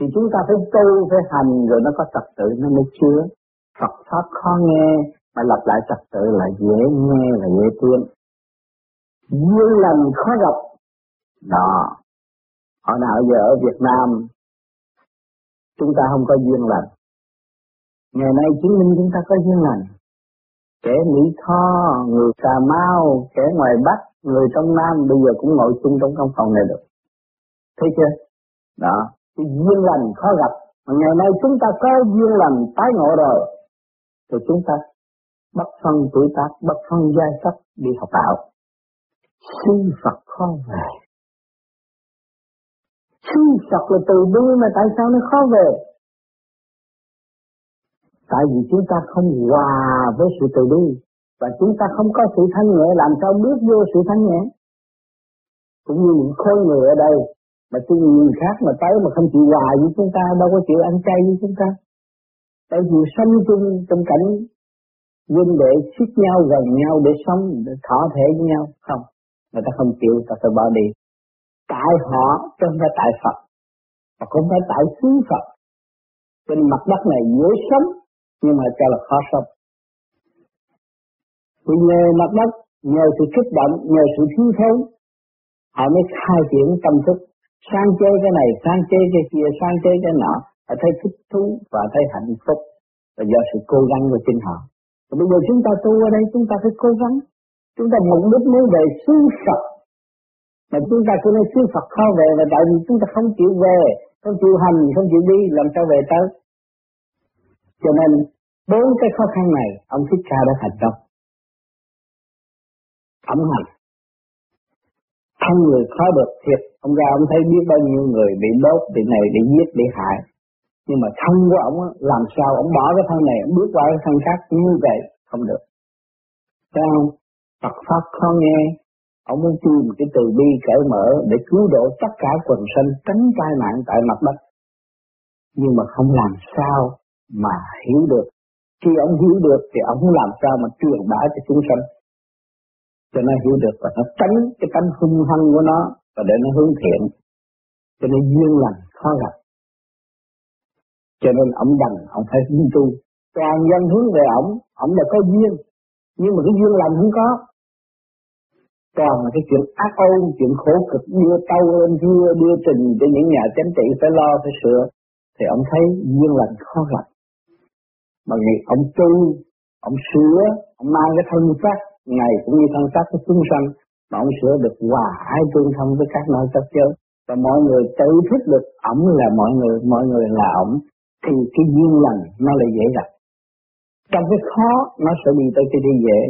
thì chúng ta phải tu, phải hành, rồi nó có trật tự, nó mới chứa Phật pháp khó nghe, mà lặp lại trật tự là dễ nghe và dễ tin. Duyên lành khó gặp, đó. Hồi nào giờ ở Việt Nam, chúng ta không có duyên lành ngày nay chứng minh chúng ta có duyên lành. Kẻ Mỹ Tho, người Cà Mau, kẻ ngoài Bắc, người trong Nam, bây giờ cũng ngồi chung trong căn phòng này được. Thấy chưa? Đó thì duyên lành khó gặp. Mà ngày nay chúng ta có duyên lành tái ngộ rồi, thì chúng ta bất phân tuổi tác bất phân giai cấp đi học đạo. Sư Phật khó về. Sư Phật là từ bi mà tại sao nó khó về? Tại vì chúng ta không hòa với sự từ bi, và chúng ta không có sự thanh nhẹ làm sao bước vô sự thanh nhẹ. Cũng như những khối người ở đây, mà tôi người khác mà tới mà không chịu hòa với chúng ta, đâu có chịu ăn chay với chúng ta. Tại vì sống chung trong cảnh huynh đệ xích nhau, gần nhau để sống, để thọ thể với nhau. Không, người ta không chịu, ta phải bỏ đi. Tại họ, chứ không phải tại Phật. Và cũng phải tại xứ Phật. Trên mặt đất này dễ sống nhưng mà cho là khó sống. Vì nhờ mặt đất, nhờ sự kích động, nhờ sự thiếu thốn, họ mới khai triển tâm thức. Sang chơi cái này sang chơi cái kia sang chơi cái nọ, họ thấy thích thú và thấy hạnh phúc. Là do sự cố gắng của chính họ. Và bây giờ chúng ta tu ở đây, chúng ta phải cố gắng. Chúng ta mục đích muốn về xứ Phật. Mà chúng ta cứ nói xứ Phật khó về là tại vì chúng ta không chịu về, không chịu hành, không chịu đi, làm sao về tới? Cho nên bốn cái khó khăn này, ông thích ca đã thành công. Ông hành thân người khó được thiệt. Ông ra ông thấy biết bao nhiêu người bị đốt, bị này, bị giết, bị hại. Nhưng mà thân của ông làm sao ông bỏ cái thân này, ông bước qua cái thân khác như vậy, không được. Thấy không? Phật pháp khó nghe. Ông muốn tìm cái từ bi cởi mở để cứu độ tất cả quần sinh tránh tai nạn tại mặt đất. Nhưng mà không làm sao mà hiểu được. Khi ông hiểu được thì ông không làm sao mà truyền bá cho chúng sanh. Cho nó hiểu được và nó tránh cái tánh hung hăng của nó và để nó hướng thiện. Cho nên duyên lành khó gặp. Cho nên ông đành, ông phải đi tu. Toàn dân hướng về ông ông là có duyên. Nhưng mà cái duyên lành không có. Toàn là cái chuyện ác ôn, chuyện khổ cực. Đưa tâu lên đưa đưa trình cho những nhà chánh trị phải lo, phải sửa. Thì ông thấy duyên lành khó gặp mà ngày ông tu, ông sửa, ông mang cái thân xác, ngày cũng như thân xác của chúng sanh, mà ông sửa được hòa ai tương thông với các nơi các giới. Và mọi người tự thức được ổng là mọi người mọi người là ổng, thì cái duyên lành nó lại dễ gặp. Trong cái khó, nó sẽ đi tới cái đi dễ.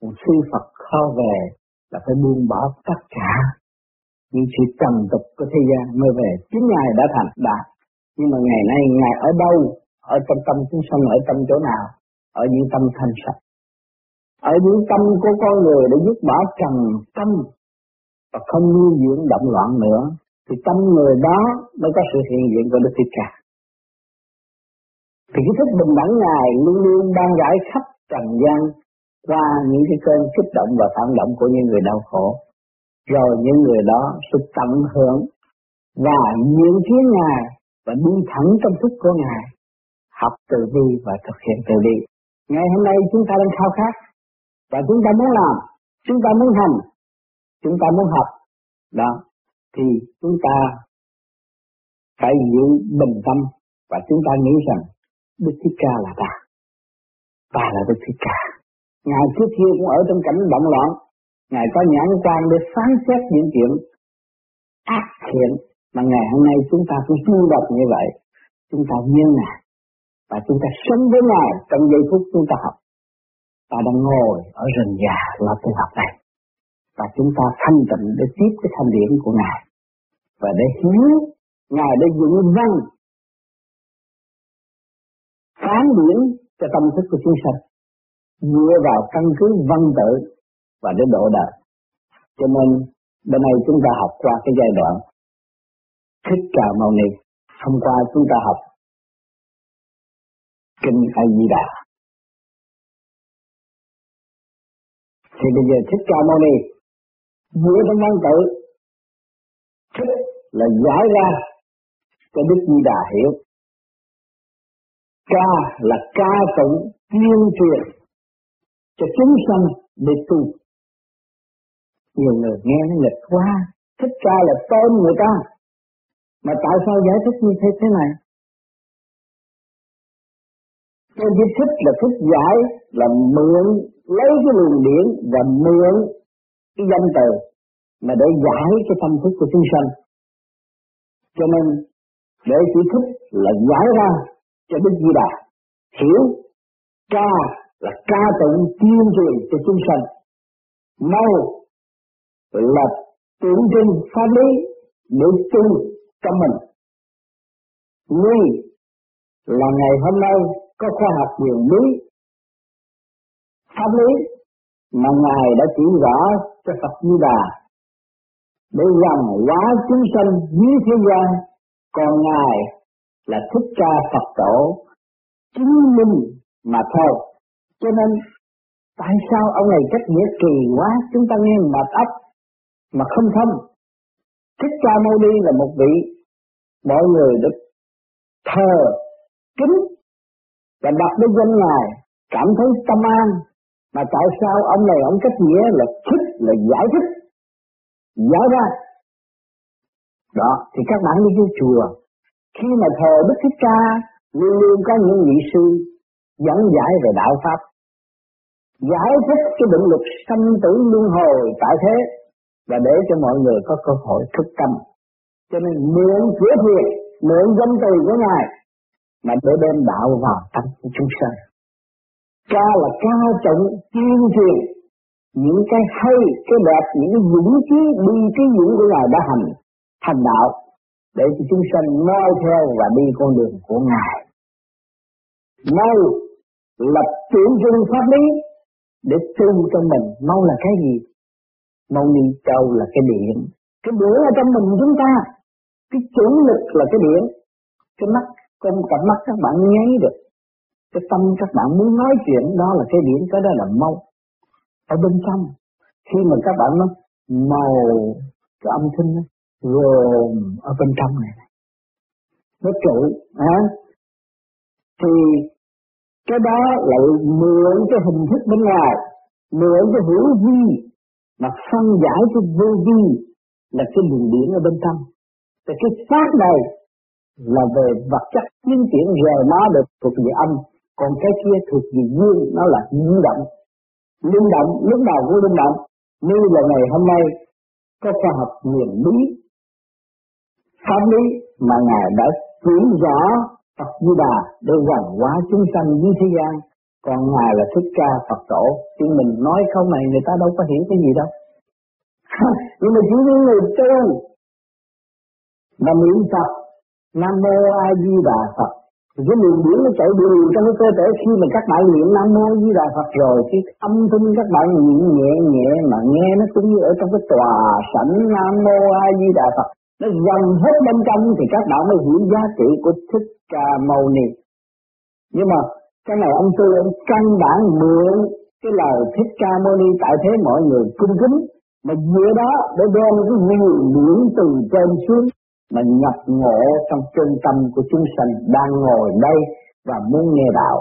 Còn sư Phật khó về là phải buông bỏ tất cả. Những sự trầm tục của thế gian mới về. Chính ngài đã thành đạt. Nhưng mà ngày nay ngài ở đâu? Ở trong tâm chúng sanh ở trong chỗ nào ở những tâm thanh sạch ở những tâm của con người để dứt bỏ trần tâm và không nuôi dưỡng động loạn nữa thì tâm người đó mới có sự hiện diện của Đức Thích Ca. Thì cái thức bình đẳng Ngài luôn luôn đang giải khắp trần gian qua những cái cơn kích động và phản động của những người đau khổ. rồi những người đó sẽ tận hưởng và nhận kiến Ngài và đi thẳng trong thức của Ngài, học từ bi và thực hiện từ bi. Ngày hôm nay chúng ta đang khao khát và chúng ta muốn làm, chúng ta muốn hành, chúng ta muốn học, đó, thì chúng ta phải giữ bình tâm và chúng ta nghĩ rằng Đức Thích Ca là ta, ta là Đức Thích Ca. Ngài trước kia cũng ở trong cảnh động loạn, Ngài có nhãn quan để phán xét những chuyện ác thiện mà ngày hôm nay chúng ta cũng tu đọc như vậy. Chúng ta như Ngài và chúng ta sống với Ngài trong giây phút chúng ta học. Ta đang ngồi ở rừng già là tu học này và chúng ta thanh tịnh để tiếp cái thanh điển của Ngài và để hiểu Ngài đã dựng văn phán điển cho tâm thức của chúng sanh dựa vào căn cứ văn tự và để độ đời. Cho nên bên này chúng ta học qua cái giai đoạn thích trà màu niệm, Hôm qua chúng ta học kinh A Di Đà. Thì bây giờ thích ca mâu ni dựa trong văn tự thích là giải ra cho Đức Di Đà hiểu. Ca là ca tụng tuyên truyền cho chúng sanh để tu. Nhiều người nghe nó nghịch quá, thích ca là tên người ta. Mà tại sao giải thích như thế thế này? Cái chữ thích là thích giải, là mượn, lấy cái luồng điển và mượn cái danh từ mà để giải cái tâm thức của chúng sanh. Cho nên, để chỉ thích là giải ra cho Đức Di Đà hiểu, ca là ca tụng tuyên truyền cho chúng sanh. Mau là tượng trưng pháp lý để tu trong mình. Nguy là ngày hôm nay có khoa học quyền lý pháp lý mà Ngài đã chỉ rõ cho Phật Di Đà. Để rằng hóa chúng sanh dưới thế gian, còn Ngài là thích ca Phật tổ, chứng minh mà thôi. Cho nên, tại sao ông này cách nghĩa kỳ quá, chúng ta nghe mệt ấp mà không thông. Thích ca mâu ni là một vị, mọi người được thờ kính và đặt đến danh ngài, cảm thấy tâm an, mà tại sao ông này ông cách nghĩa là thích, là giải thích? Giải ra. Đó, thì các bạn đi vô chùa. Khi mà thờ Đức Thích Ca, luôn luôn có những vị sư dẫn giải về đạo pháp. Giải thích cái định luật sanh tử luân hồi tại thế, và để cho mọi người có cơ hội thức tâm. Cho nên mượn cửa thiền mượn danh từ của ngài mà để đem đạo vào tâm của chúng sanh. Ca là ca trọng tuyên truyền những cái hay, cái đẹp, những cái dũng chí đi cái dũng của ngài đã hành thành đạo để cho chúng sanh noi theo và đi con đường của ngài. Mau lập tượng trưng pháp lý để tu cho mình. Mau là cái gì? Mau ni châu là cái điện cái điện ở trong mình chúng ta, cái chủ lực là cái điện cái mắt con cặp mắt các bạn nháy được. Cái tâm các bạn muốn nói chuyện đó là cái điểm cái đó là mau. Ở bên trong khi mà các bạn nói màu cái âm thanh nó gồm ở bên trong này. Nó trụ à, thì cái đó là mượn cái hình thức bên ngoài mượn cái hữu vi mà phân giải cái vô vi là cái luồng điển ở bên trong. Thì cái pháp này là về vật chất. Tiến triển rời nó được thuộc về âm, còn cái kia thuộc về dương, nó là linh động. Linh động, lúc nào cũng linh động. Như là ngày hôm nay, có khoa học huyền bí pháp lý mà ngài đã chỉ rõ Phật Di Đà để hoàn hóa chúng sanh dưới thế gian. Còn ngài là thích ca Phật tổ. Thì mình nói không này, người ta đâu có hiểu cái gì đâu. Nhưng mà chỉ những người tu mà niệm Phật Nam Mô A Di Đà Phật. Thì cái luồng điển nó chạy đều trong cái cơ thể khi mà các bạn niệm Nam Mô Di Đà Phật rồi cái âm thanh các bạn niệm nhẹ nhẹ mà nghe nó cũng như ở trong cái tòa sảnh Nam Mô A Di Đà Phật. Nó dần hết bên trong thì các bạn mới hiểu giá trị của thích ca mâu ni. Nhưng mà cái này ông tư ông căn bản mượn cái lời thích ca mâu ni tại thế mọi người cung kính, mà dựa đó để đem cái nguyên điển từ trên xuống mà nhập ngộ trong chân tâm của chúng sanh đang ngồi đây và muốn nghe đạo.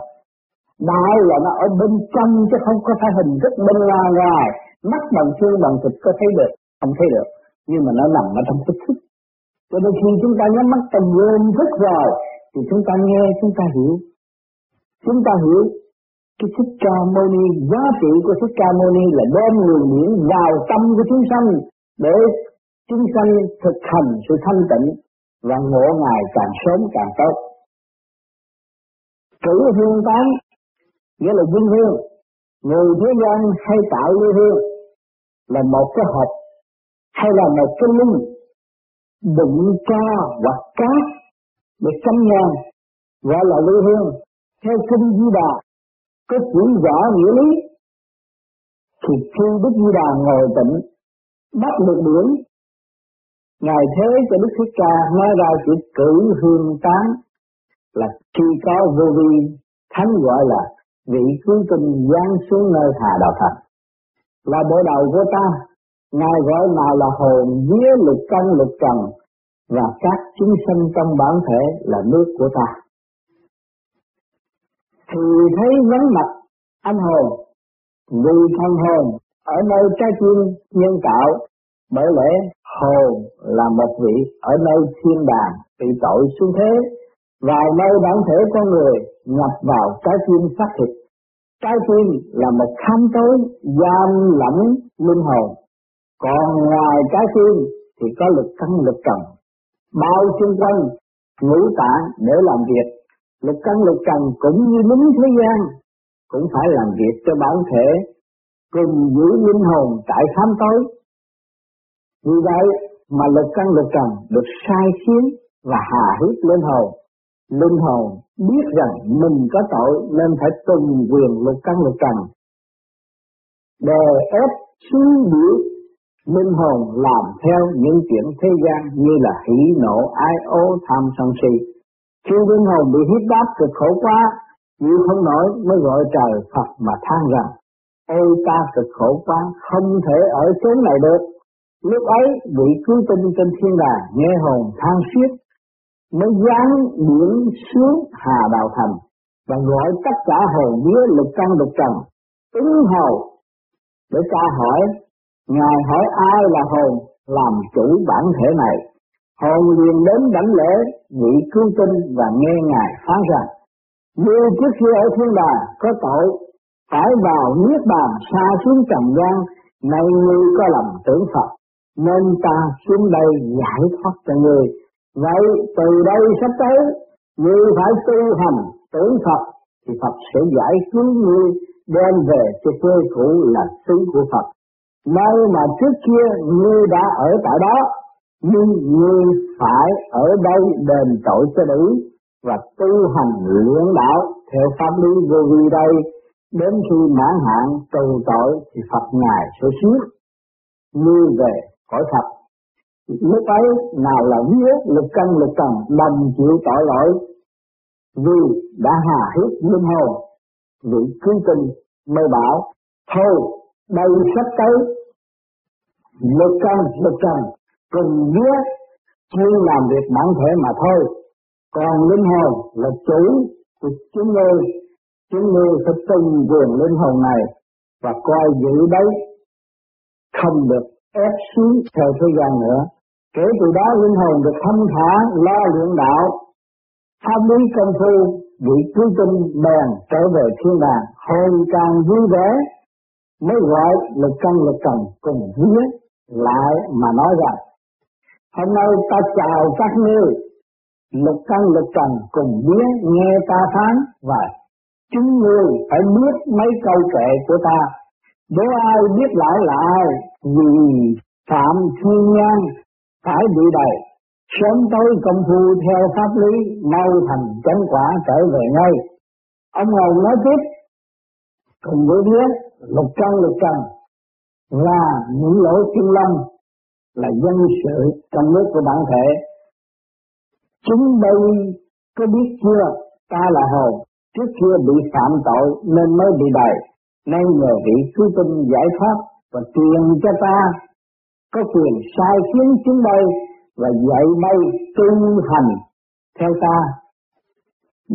Đạo là nó ở bên trong chứ không có phải hình thức bên ngoài ngoài, mắt bằng xương bằng thịt có thấy được, không thấy được, nhưng mà nó nằm ở trong thức thức. Cho nên khi chúng ta nhắm mắt tầm quên thức rồi, thì chúng ta nghe, chúng ta hiểu. Chúng ta hiểu cái thích ca mâu ni giá trị của thích ca mâu ni là đem nguồn điển vào tâm của chúng sanh để chúng sanh thực hành sự thanh tịnh và ngộ ngài càng sớm càng tốt. Cử hương tán, nghĩa là dinh hương. Người thế gian hay tạo lưu hương là một cái hộp hay là một cái ly đựng cho hoặc cát để cắm nhang gọi là lưu hương. Theo kinh di đà, có chuyển rõ nghĩa lý, thì khi Đức Di Đà ngồi tịnh bắt được điển Ngài thế cho Đức Thích Ca nói ra chữ cử hương tán là khi có vô vi thánh gọi là vị cứu tinh giáng xuống nơi hà đạo thành là bộ đầu của ta, ngài gọi nào là hồn vía lục căn lục trần và các chúng sinh trong bản thể là nước của ta. Thì thấy vấn mặt anh hồn, vì thân hồn ở nơi trái tim nhân tạo bởi lẽ hồn là một vị ở nơi thiên đàng bị tội xuống thế, vào nơi bản thể con người nhập vào trái tim xác thịt. Trái tim là một khám tối giam lẫm linh hồn. Còn ngoài trái tim thì có lực căn lực trần. Bao xung quanh ngũ tạng để làm việc, lực căn lực trần cũng như lính thế gian cũng phải làm việc cho bản thể cùng giữ linh hồn tại khám tối vì vậy mà lục căn lục trần được sai khiến và hà hiếp lên hồn. Linh hồn biết rằng mình có tội nên phải tuân quyền lục căn lục trần. Đè ép suy biểu linh hồn làm theo những chuyện thế gian như là hỉ nộ ai ố, tham sân si. Khi linh hồn bị hiếp đáp cực khổ quá, chịu không nổi mới gọi trời Phật mà than rằng ôi ta cực khổ quá, không thể ở chốn này được lúc ấy, vị cứu tinh trên thiên đàng nghe hồn than xiết, mới dán biển xuống hà đạo thành và gọi tất cả hồn vía lục căn lục trần ứng hầu để tra hỏi, ngài hỏi ai là hồn làm chủ bản thể này? Hồn liền đến đảnh lễ vị cứu tinh và nghe ngài phán rằng như trước khi ở thiên đàng có tội, phải vào niết bàn xa xuống trần gian nay ngươi có lầm tưởng phật nên ta xuống đây giải thoát cho người. Vậy từ đây sắp tới, người phải tu hành, tưởng phật, thì phật sẽ giải cứu ngươi đem về cho quê cũ là xứ của phật. Nơi mà trước kia ngươi đã ở tại đó, nhưng ngươi phải ở đây đền tội cho đủ và tu hành luyện đạo theo pháp lý vô vi đây. Đến khi mãn hạn tù tội thì Phật ngài sẽ siết như về cõi Phật. lúc ấy, nào là vía lực căn, lực trần đồng chịu tội lỗi, vì đã hà hiếp linh hồn vị cứu tinh mới bảo, thôi, đây sắp tới, lực căn, lực trần cùng vía chuyên làm việc bản thể mà thôi còn linh hồn là chủ của chúng ngươi chúng ngươi phải tuân quyền linh hồn này và coi giữ đấy không được ép xuống theo thế gian nữa. Kể từ đó linh hồn được thanh thả, lo luyện đạo. Tham lý công phu vị cứu tinh bèn trở về thiên đàng hồn càng vui vẻ, mới gọi lực căn lực trần cùng vía lại mà nói rằng, hôm nay ta chào các ngươi, lực căn lực trần cùng biết nghe ta phán và chúng ngươi phải biết mấy câu kệ của ta nếu ai biết lại lại vì phạm thiên nhân phải bị đầy sớm tối công phu theo pháp lý, mau thành chánh quả trở về ngay. Ông ngầu nói tiếp, cùng với biết lục căn lục trần là những lỗ chân lâm là dân sự trong nước của bản thể. Chúng đây có biết chưa? Ta là hồn trước kia bị phạm tội nên mới bị đầy nên nhờ vị cứu tinh giải thoát và truyền cho ta có quyền sai khiến chúng bay và dạy bay tu hành theo ta.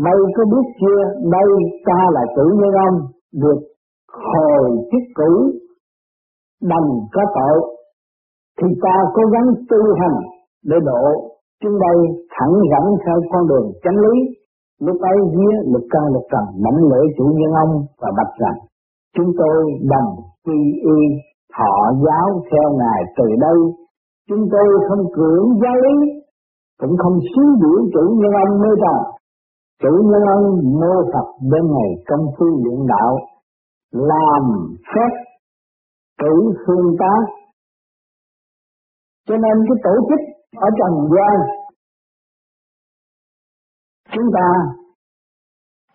Bay có biết chưa, bay ta là chủ nhân ông, được hồi chức cũ, đành có tội, thì ta cố gắng tu hành để độ chúng bay thẳng dẫn theo con đường chánh lý. Lúc ấy vía lực căn lực trần mảnh lễ chủ nhân ông và bạch rằng chúng tôi đồng quy y, thọ giáo theo ngài từ đây. Chúng tôi không cưỡng giáo lý, cũng không xứ biểu chủ nhân ông nơi trần chủ nhân ông mô Phật bên ngày công phu luyện đạo, làm phép cử phương tác cho nên cái tổ chức ở trần gian, chúng ta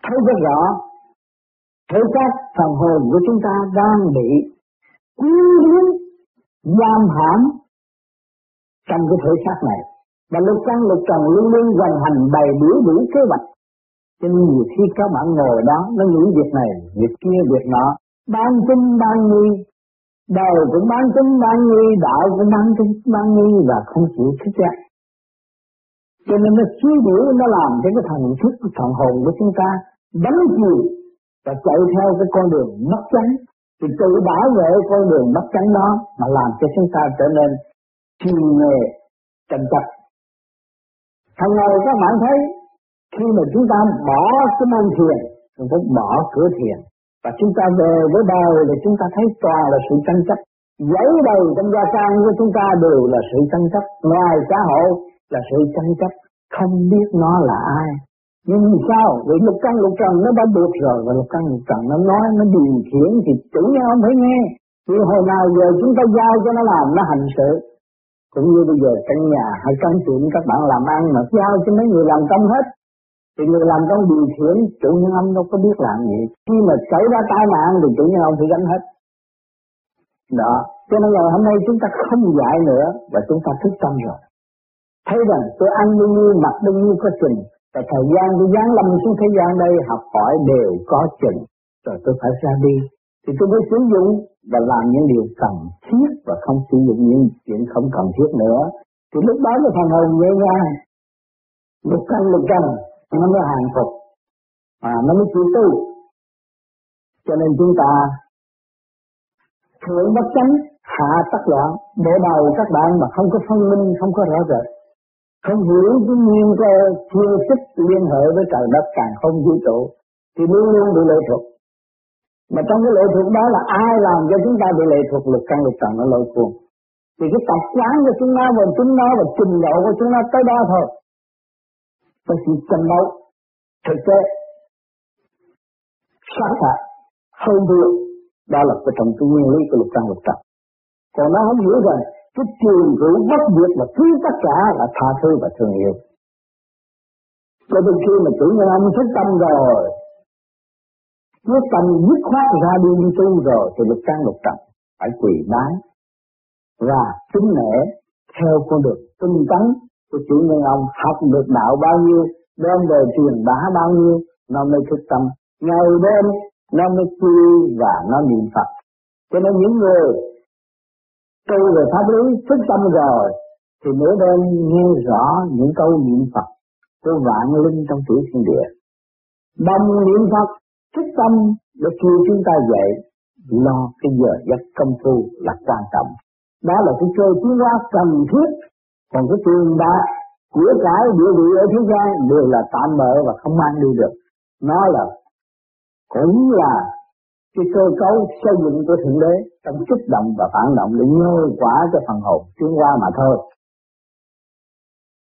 thấy rất rõ thể xác phần hồn của chúng ta đang bị quý hiếm giam hãm trong cái thể xác này. Và lục căn lục trần luôn luôn hoàn hành bày biểu đủ kế hoạch. Cho nên nhiều khi các bạn ngồi đó, nó nghĩ việc này, việc kia, việc nọ. Ban tin ban nghi, đời cũng ban tin ban nghi, đạo cũng ban tin ban nghi và không chịu thức giác cho nên nó suy biểu nó làm cho cái thần thức, thần hồn của chúng ta đánh chiều và chạy theo cái con đường mất trắng thì tự bảo vệ con đường mất trắng đó mà làm cho chúng ta trở nên chuyên nghề tranh chấp Thằng ngày các bạn thấy khi mà chúng ta bỏ cái môn thiền, chúng ta bỏ cửa thiền và chúng ta về với đời thì chúng ta thấy toàn là sự tranh chấp. Giấy đầu trong gia can của chúng ta đều là sự tranh chấp, ngoài xã hội là sự tranh chấp, không biết nó là ai. Nhưng sao? Vì lục căn lục trần nó đã được rồi và lục căn lục trần nó nói, nó điều khiển thì chủ nhân không phải nghe. Vì hồi nào giờ chúng ta giao cho nó làm, nó hành sự. Cũng như bây giờ căn nhà hay căn chuyện các bạn làm ăn mà giao cho mấy người làm công hết. Thì người làm công điều khiển chủ nhân ông đâu có biết làm gì. Khi mà xảy ra tai nạn thì chủ nhân ông phải gánh hết. Đó. Cho nên là hôm nay chúng ta không dạy nữa và chúng ta thức tâm rồi. Thấy rằng tôi ăn bao nhiêu mặc bao nhiêu có trình, và thời gian tôi giáng lâm xuống thế gian đây, học hỏi đều có chừng. Rồi tôi phải ra đi. Thì tôi mới sử dụng và làm những điều cần thiết và không sử dụng những chuyện không cần thiết nữa. Thì lúc đó cái phần hồn nhẹ nhàng lục căn lục căn, nó mới hàng phục. Mà nó mới chịu tu. Cho nên chúng ta thượng bất chánh, hạ tắc loạn bộ đầu các bạn mà không có phân minh, không có rõ rệt không hiểu cái nguyên cơ thiên thích liên hệ với trời đất, càng không vũ trụ, thì luôn luôn bị lệ thuộc. Mà trong cái lệ thuộc đó là ai làm cho chúng ta bị lệ thuộc luật căn luật trần nó lôi cuồng? Thì cái tập quán của chúng nó và chúng nó và trình độ của chúng nó tới đó thôi. Có sự tranh đấu, thực tế sát phạt hơn thua. Đó là cái trong cái nguyên lý của lục căn lục trần. Còn nó không hiểu rằng cái trường hữu bất diệt là thứ tất cả là tha thứ và thương yêu. Cho đến khi mà chủ nhân ông thức tâm rồi quyết tâm dứt khoát ra đi đi tu rồi, thì lục căn lục trần phải quỳ bái và kính nể theo con đường tinh tấn của chủ nhân ông, học được đạo bao nhiêu, đem về truyền bá bao nhiêu, nó mới thức tâm. Ngày đêm nó mới quy và nó niệm Phật. Cho nên những người tu về pháp lý, thức tâm rồi, thì nửa đêm nghe rõ những câu niệm Phật của vạn linh trong tiểu thiên địa. Đồng niệm Phật, thức tâm để khi chúng ta dậy, lo cái giờ giấc công phu là quan trọng. Đó là cái cơ tiến hóa cần thiết. Còn cái tiền bạc của cải địa vị ở thế gian đều là tạm bợ và không mang đi được. Nó là, cũng là cái cơ cấu xây dựng của thượng đế trong kích động và phản động để nhô quả cho phần hồn tiến qua mà thôi.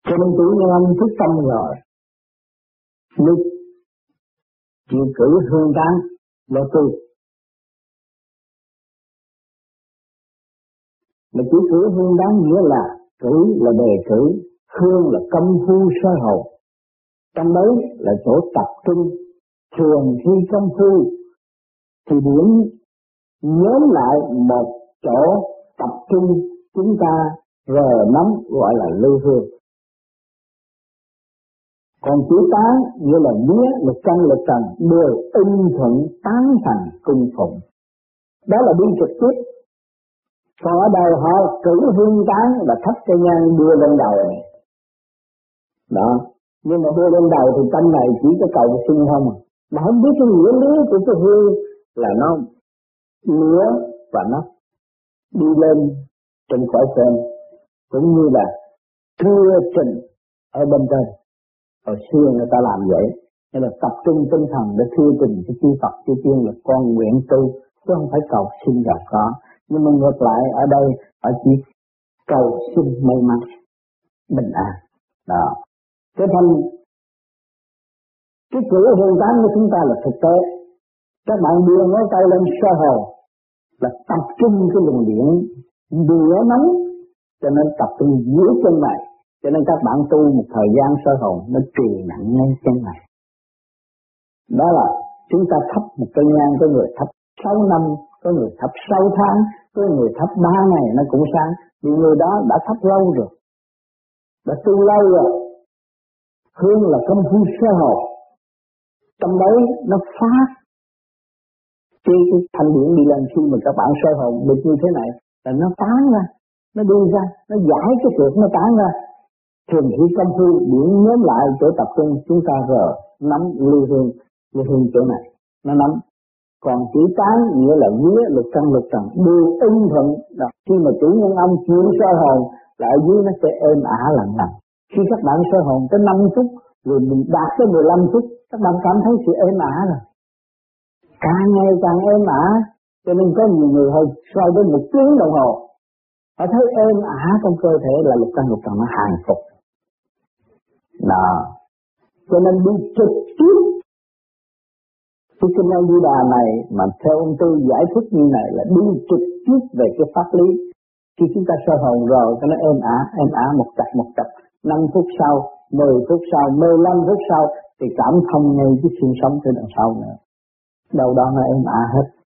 Cho nên tự nhân anh thức tâm rồi lúc chịu cử hương tán lo tu mà chỉ cử hương tán nghĩa là cử là đề cử, hương là công phu sơ hồn. Trong đấy là chỗ tập trung, thường khi công phu thì điểm nhóm lại một chỗ tập trung chúng ta rờ nắm gọi là lưu hương. Còn chữ tán như là mía lực căn lực trần, đều ưng thuận, tán thành cung phụng. Đó là đi trực tiếp. Còn ở đời họ cử hương tán là thắp cây nhang đưa lên đầu. Này đó. Nhưng mà đưa lên đầu thì tâm này chỉ có cầu xin không à. mà không biết cái nghĩa lý của cái hương là nó ngứa và nó đi lên trên khỏi trên cũng như là thưa trình ở bên trên. Hồi xưa người ta làm vậy, nên là tập trung tinh thần để thưa trình cái chư Phật, chư tiên là con nguyện tu, chứ không phải cầu xin gặp có. Nhưng mà ngược lại, ở đây ở chỉ cầu xin may mắn, bình an. Đó. Cái thành cái cửa hương tán của chúng ta là thực tế các bạn đưa ngón tay lên sơ hồ là tập trung cái luồng điện lửa nóng, cho nên tập trung dưới chân này cho nên các bạn tu một thời gian sơ hồn, nó truyền nặng ngay chân này đó là chúng ta thắp một cây nhang, có người thắp 6 năm, có người thắp 6 tháng, có người thắp 3 ngày, nó cũng sáng. Vì người đó đã thắp lâu rồi, đã tu lâu rồi. Hương là công phu sơ hồn. Trong đấy nó phát cái, cái thanh điển đi lên khi mà các bạn soi hồn được như thế này là nó tán ra nó đi ra nó giải cái trượt nó tán ra. Thường khi công phu điển nhóm lại chỗ tập trung chúng ta rờ nắm lưu hương lưu hương chỗ này nó nắm. Còn chữ tán nghĩa là vía lục căn lục trần đều ưng thuận. Đó. khi mà chủ nhân âm chuyển soi hồn là ở dưới nó sẽ êm ả lặng lặng khi các bạn soi hồn tới 5 phút rồi mình đạt tới 15 phút các bạn cảm thấy sự êm ả rồi càng ngày càng êm ả, cho nên có nhiều người hơn sau đến một tiếng đồng hồ. Họ thấy êm ả trong cơ thể là lục căn, lục trần, nó hàng phục. Đó. Cho nên đi trực tiếp cái kinh A Di Đà này mà theo ông Tư giải thích như này là đi trực tiếp về cái pháp lý. Khi chúng ta sơ hồn rồi, cho nó êm ả êm ả một chặt một chặt 5 phút sau 10 phút sau 15 phút sau, thì cảm thông ngay cái xương sống trên đằng sau nữa đâu đó nó êm ả hết.